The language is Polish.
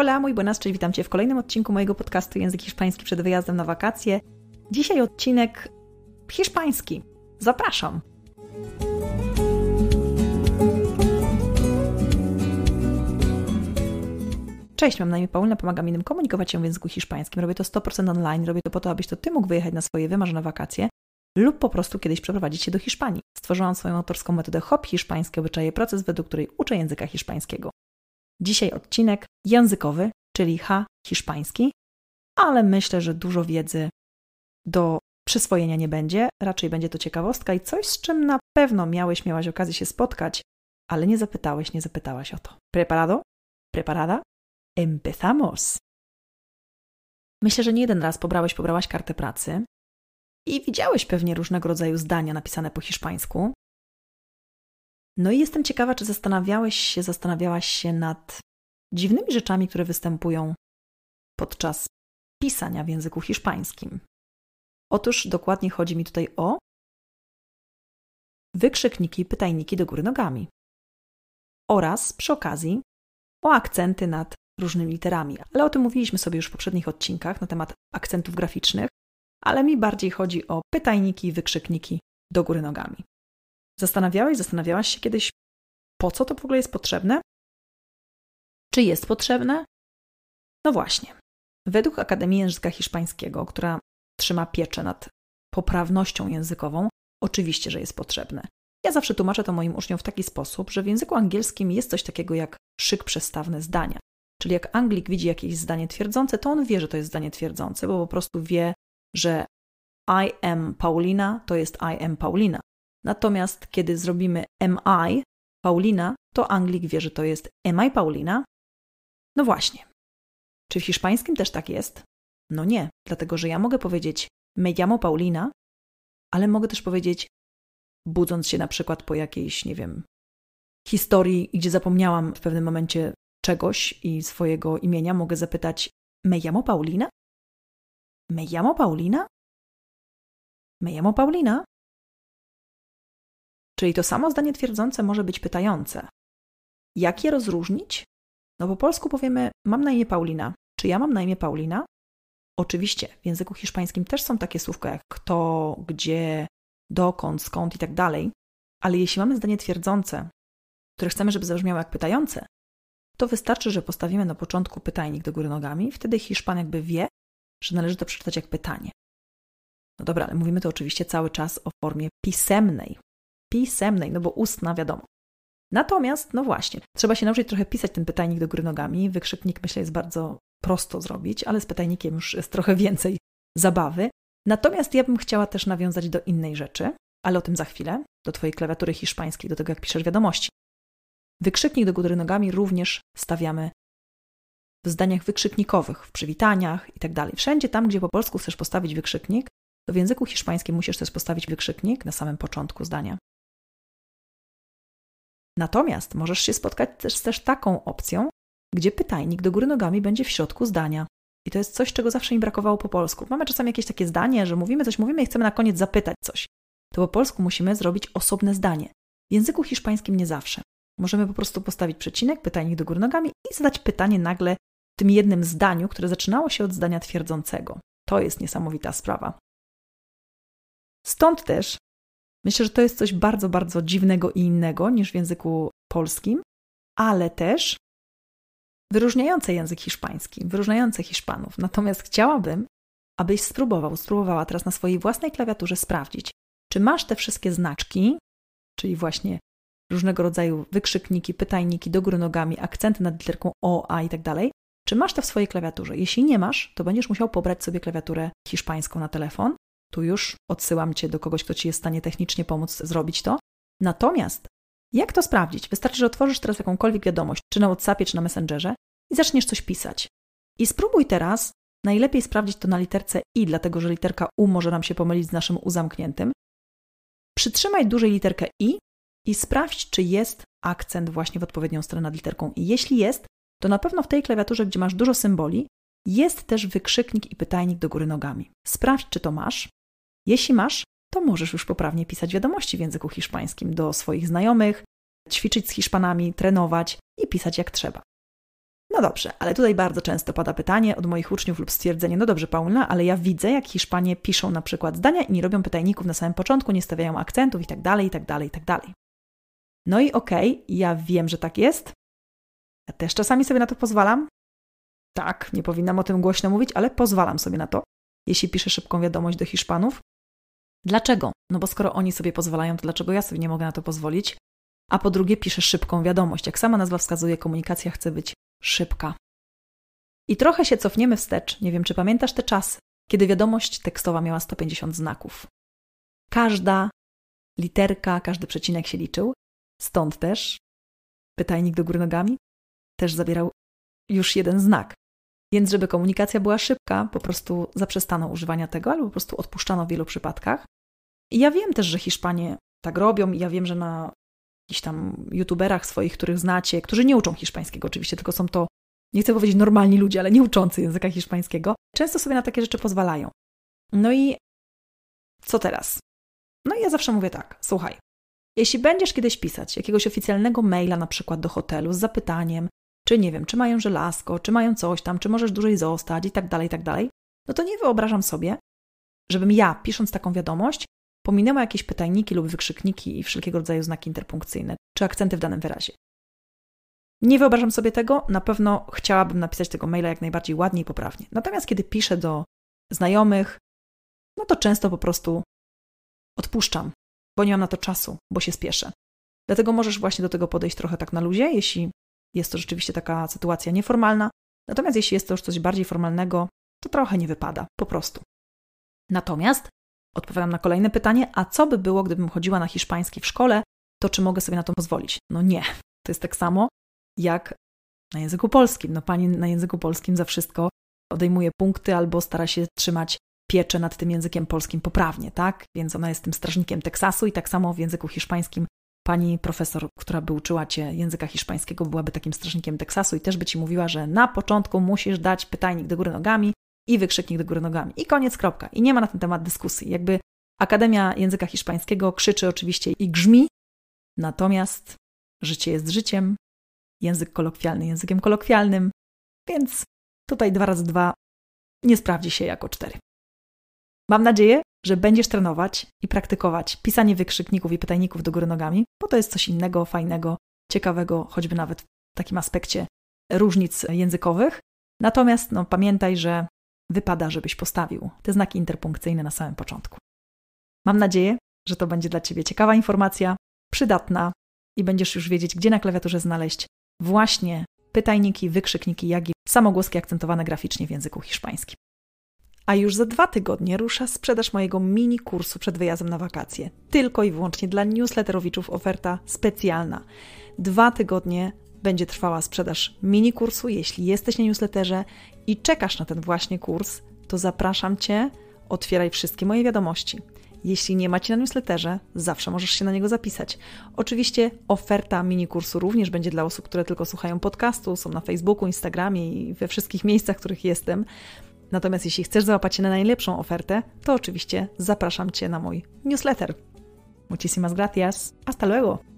Hola, mój buenas, cześć, witam Cię w kolejnym odcinku mojego podcastu Język Hiszpański przed wyjazdem na wakacje. Dzisiaj odcinek hiszpański. Zapraszam! Cześć, mam na imię Paulina, pomagam innym komunikować się w języku hiszpańskim. Robię to 100% online, robię to po to, abyś to Ty mógł wyjechać na swoje wymarzone wakacje lub po prostu kiedyś przeprowadzić się do Hiszpanii. Stworzyłam swoją autorską metodę HOP hiszpańskie obyczaje, proces, według której uczę języka hiszpańskiego. Dzisiaj odcinek językowy, czyli H hiszpański, ale myślę, że dużo wiedzy do przyswojenia nie będzie. Raczej będzie to ciekawostka i coś, z czym na pewno miałeś, miałaś okazję się spotkać, ale nie zapytałeś, nie zapytałaś o to. Preparado? Preparada? Empezamos! Myślę, że nie jeden raz pobrałeś, pobrałaś kartę pracy i widziałeś pewnie różnego rodzaju zdania napisane po hiszpańsku. No i jestem ciekawa, czy zastanawiałeś się, zastanawiałaś się nad dziwnymi rzeczami, które występują podczas pisania w języku hiszpańskim. Otóż dokładnie chodzi mi tutaj o wykrzykniki, pytajniki do góry nogami oraz przy okazji o akcenty nad różnymi literami. Ale o tym mówiliśmy sobie już w poprzednich odcinkach na temat akcentów graficznych, ale mi bardziej chodzi o pytajniki wykrzykniki do góry nogami. Zastanawiałeś, zastanawiałaś się kiedyś, po co to w ogóle jest potrzebne? Czy jest potrzebne? No właśnie. Według Akademii Języka Hiszpańskiego, która trzyma pieczę nad poprawnością językową, oczywiście, że jest potrzebne. Ja zawsze tłumaczę to moim uczniom w taki sposób, że w języku angielskim jest coś takiego jak szyk przestawny zdania. Czyli jak Anglik widzi jakieś zdanie twierdzące, to on wie, że to jest zdanie twierdzące, bo po prostu wie, że I am Paulina to jest I am Paulina. Natomiast kiedy zrobimy am I Paulina, to Anglik wie, że to jest am I Paulina. No właśnie. Czy w hiszpańskim też tak jest? No nie, dlatego że ja mogę powiedzieć me llamo Paulina, ale mogę też powiedzieć, budząc się na przykład po jakiejś, nie wiem, historii, gdzie zapomniałam w pewnym momencie czegoś i swojego imienia, mogę zapytać me llamo Paulina? Me llamo Paulina? Me llamo Paulina? Czyli to samo zdanie twierdzące może być pytające. Jak je rozróżnić? No po polsku powiemy mam na imię Paulina. Czy ja mam na imię Paulina? Oczywiście, w języku hiszpańskim też są takie słówka jak kto, gdzie, dokąd, skąd i tak dalej, ale jeśli mamy zdanie twierdzące, które chcemy, żeby zabrzmiało jak pytające, to wystarczy, że postawimy na początku pytajnik do góry nogami, wtedy Hiszpan jakby wie, że należy to przeczytać jak pytanie. No dobra, ale mówimy to oczywiście cały czas o formie pisemnej. Pisemnej, no bo ustna wiadomo. Natomiast, no właśnie, trzeba się nauczyć trochę pisać ten pytajnik do góry nogami. Wykrzyknik myślę jest bardzo prosto zrobić, ale z pytajnikiem już jest trochę więcej zabawy. Natomiast ja bym chciała też nawiązać do innej rzeczy, ale o tym za chwilę, do Twojej klawiatury hiszpańskiej, do tego jak piszesz wiadomości. Wykrzyknik do góry nogami również stawiamy w zdaniach wykrzyknikowych, w przywitaniach itd. Tak Wszędzie tam, gdzie po polsku chcesz postawić wykrzyknik, to w języku hiszpańskim musisz też postawić wykrzyknik na samym początku zdania. Natomiast możesz się spotkać też z też taką opcją, gdzie pytajnik do góry nogami będzie w środku zdania. I to jest coś, czego zawsze mi brakowało po polsku. Mamy czasami jakieś takie zdanie, że mówimy coś, mówimy i chcemy na koniec zapytać coś. To po polsku musimy zrobić osobne zdanie. W języku hiszpańskim nie zawsze. Możemy po prostu postawić przecinek, pytajnik do góry nogami i zadać pytanie nagle w tym jednym zdaniu, które zaczynało się od zdania twierdzącego. To jest niesamowita sprawa. Stąd też myślę, że to jest coś bardzo, bardzo dziwnego i innego niż w języku polskim, ale też wyróżniające język hiszpański, wyróżniające Hiszpanów. Natomiast chciałabym, abyś spróbował, spróbowała teraz na swojej własnej klawiaturze sprawdzić, czy masz te wszystkie znaczki, czyli właśnie różnego rodzaju wykrzykniki, pytajniki do góry nogami, akcenty nad literką O, A i tak dalej. Czy masz to w swojej klawiaturze? Jeśli nie masz, to będziesz musiał pobrać sobie klawiaturę hiszpańską na telefon. Tu już odsyłam cię do kogoś, kto ci jest w stanie technicznie pomóc zrobić to. Natomiast jak to sprawdzić? Wystarczy, że otworzysz teraz jakąkolwiek wiadomość, czy na WhatsAppie, czy na Messengerze i zaczniesz coś pisać. I spróbuj teraz najlepiej sprawdzić to na literce I, dlatego że literka U może nam się pomylić z naszym U zamkniętym. Przytrzymaj dłużej literkę I i sprawdź, czy jest akcent właśnie w odpowiednią stronę nad literką I. Jeśli jest, to na pewno w tej klawiaturze, gdzie masz dużo symboli, jest też wykrzyknik i pytajnik do góry nogami. Sprawdź, czy to masz. Jeśli masz, to możesz już poprawnie pisać wiadomości w języku hiszpańskim do swoich znajomych, ćwiczyć z Hiszpanami, trenować i pisać jak trzeba. No dobrze, ale tutaj bardzo często pada pytanie od moich uczniów lub stwierdzenie, no dobrze Paulina, ale ja widzę, jak Hiszpanie piszą na przykład zdania i nie robią pytajników na samym początku, nie stawiają akcentów i tak dalej, i tak dalej, i tak dalej. No i okej, okay, ja wiem, że tak jest. Ja też czasami sobie na to pozwalam. Tak, nie powinnam o tym głośno mówić, ale pozwalam sobie na to, jeśli piszę szybką wiadomość do Hiszpanów. Dlaczego? No bo skoro oni sobie pozwalają, to dlaczego ja sobie nie mogę na to pozwolić? A po drugie, piszę szybką wiadomość. Jak sama nazwa wskazuje, komunikacja chce być szybka. I trochę się cofniemy wstecz. Nie wiem, czy pamiętasz te czasy, kiedy wiadomość tekstowa miała 150 znaków. Każda literka, każdy przecinek się liczył. Stąd też pytajnik do góry nogami też zabierał już jeden znak. Więc, żeby komunikacja była szybka, po prostu zaprzestano używania tego, albo po prostu odpuszczano w wielu przypadkach. I ja wiem też, że Hiszpanie tak robią, i ja wiem, że na jakichś tam youtuberach swoich, których znacie, którzy nie uczą hiszpańskiego oczywiście, tylko są to, nie chcę powiedzieć normalni ludzie, ale nie uczący języka hiszpańskiego, często sobie na takie rzeczy pozwalają. No i co teraz? No i ja zawsze mówię tak, słuchaj, jeśli będziesz kiedyś pisać jakiegoś oficjalnego maila na przykład do hotelu z zapytaniem, czy nie wiem, czy mają żelazko, czy mają coś tam, czy możesz dłużej zostać i tak dalej, i tak dalej, no to nie wyobrażam sobie, żebym ja, pisząc taką wiadomość, pominęła jakieś pytajniki lub wykrzykniki i wszelkiego rodzaju znaki interpunkcyjne, czy akcenty w danym wyrazie. Nie wyobrażam sobie tego, na pewno chciałabym napisać tego maila jak najbardziej ładnie i poprawnie. Natomiast kiedy piszę do znajomych, no to często po prostu odpuszczam, bo nie mam na to czasu, bo się spieszę. Dlatego możesz właśnie do tego podejść trochę tak na luzie, jeśli jest to rzeczywiście taka sytuacja nieformalna. Natomiast jeśli jest to już coś bardziej formalnego, to trochę nie wypada, po prostu. Natomiast odpowiadam na kolejne pytanie, a co by było, gdybym chodziła na hiszpański w szkole, to czy mogę sobie na to pozwolić? No nie. To jest tak samo jak na języku polskim. No pani na języku polskim za wszystko odejmuje punkty albo stara się trzymać pieczę nad tym językiem polskim poprawnie, tak? Więc ona jest tym strażnikiem Teksasu i tak samo w języku hiszpańskim pani profesor, która by uczyła cię języka hiszpańskiego, byłaby takim strażnikiem Teksasu i też by ci mówiła, że na początku musisz dać pytajnik do góry nogami i wykrzyknik do góry nogami. I koniec, kropka. I nie ma na ten temat dyskusji. Jakby Akademia Języka Hiszpańskiego krzyczy oczywiście i grzmi, natomiast życie jest życiem, język kolokwialny językiem kolokwialnym, więc tutaj dwa razy dwa nie sprawdzi się jako cztery. Mam nadzieję, że będziesz trenować i praktykować pisanie wykrzykników i pytajników do góry nogami, bo to jest coś innego, fajnego, ciekawego, choćby nawet w takim aspekcie różnic językowych. Natomiast no, pamiętaj, że wypada, żebyś postawił te znaki interpunkcyjne na samym początku. Mam nadzieję, że to będzie dla Ciebie ciekawa informacja, przydatna i będziesz już wiedzieć, gdzie na klawiaturze znaleźć właśnie pytajniki, wykrzykniki, jak i samogłoski akcentowane graficznie w języku hiszpańskim. A już za dwa tygodnie rusza sprzedaż mojego mini kursu przed wyjazdem na wakacje. Tylko i wyłącznie dla newsletterowiczów oferta specjalna. Dwa tygodnie będzie trwała sprzedaż mini kursu. Jeśli jesteś na newsletterze i czekasz na ten właśnie kurs, to zapraszam Cię, otwieraj wszystkie moje wiadomości. Jeśli nie macie na newsletterze, zawsze możesz się na niego zapisać. Oczywiście oferta mini kursu również będzie dla osób, które tylko słuchają podcastu, są na Facebooku, Instagramie i we wszystkich miejscach, w których jestem. Natomiast jeśli chcesz załapać się na najlepszą ofertę, to oczywiście zapraszam Cię na mój newsletter. Muchísimas gracias. Hasta luego.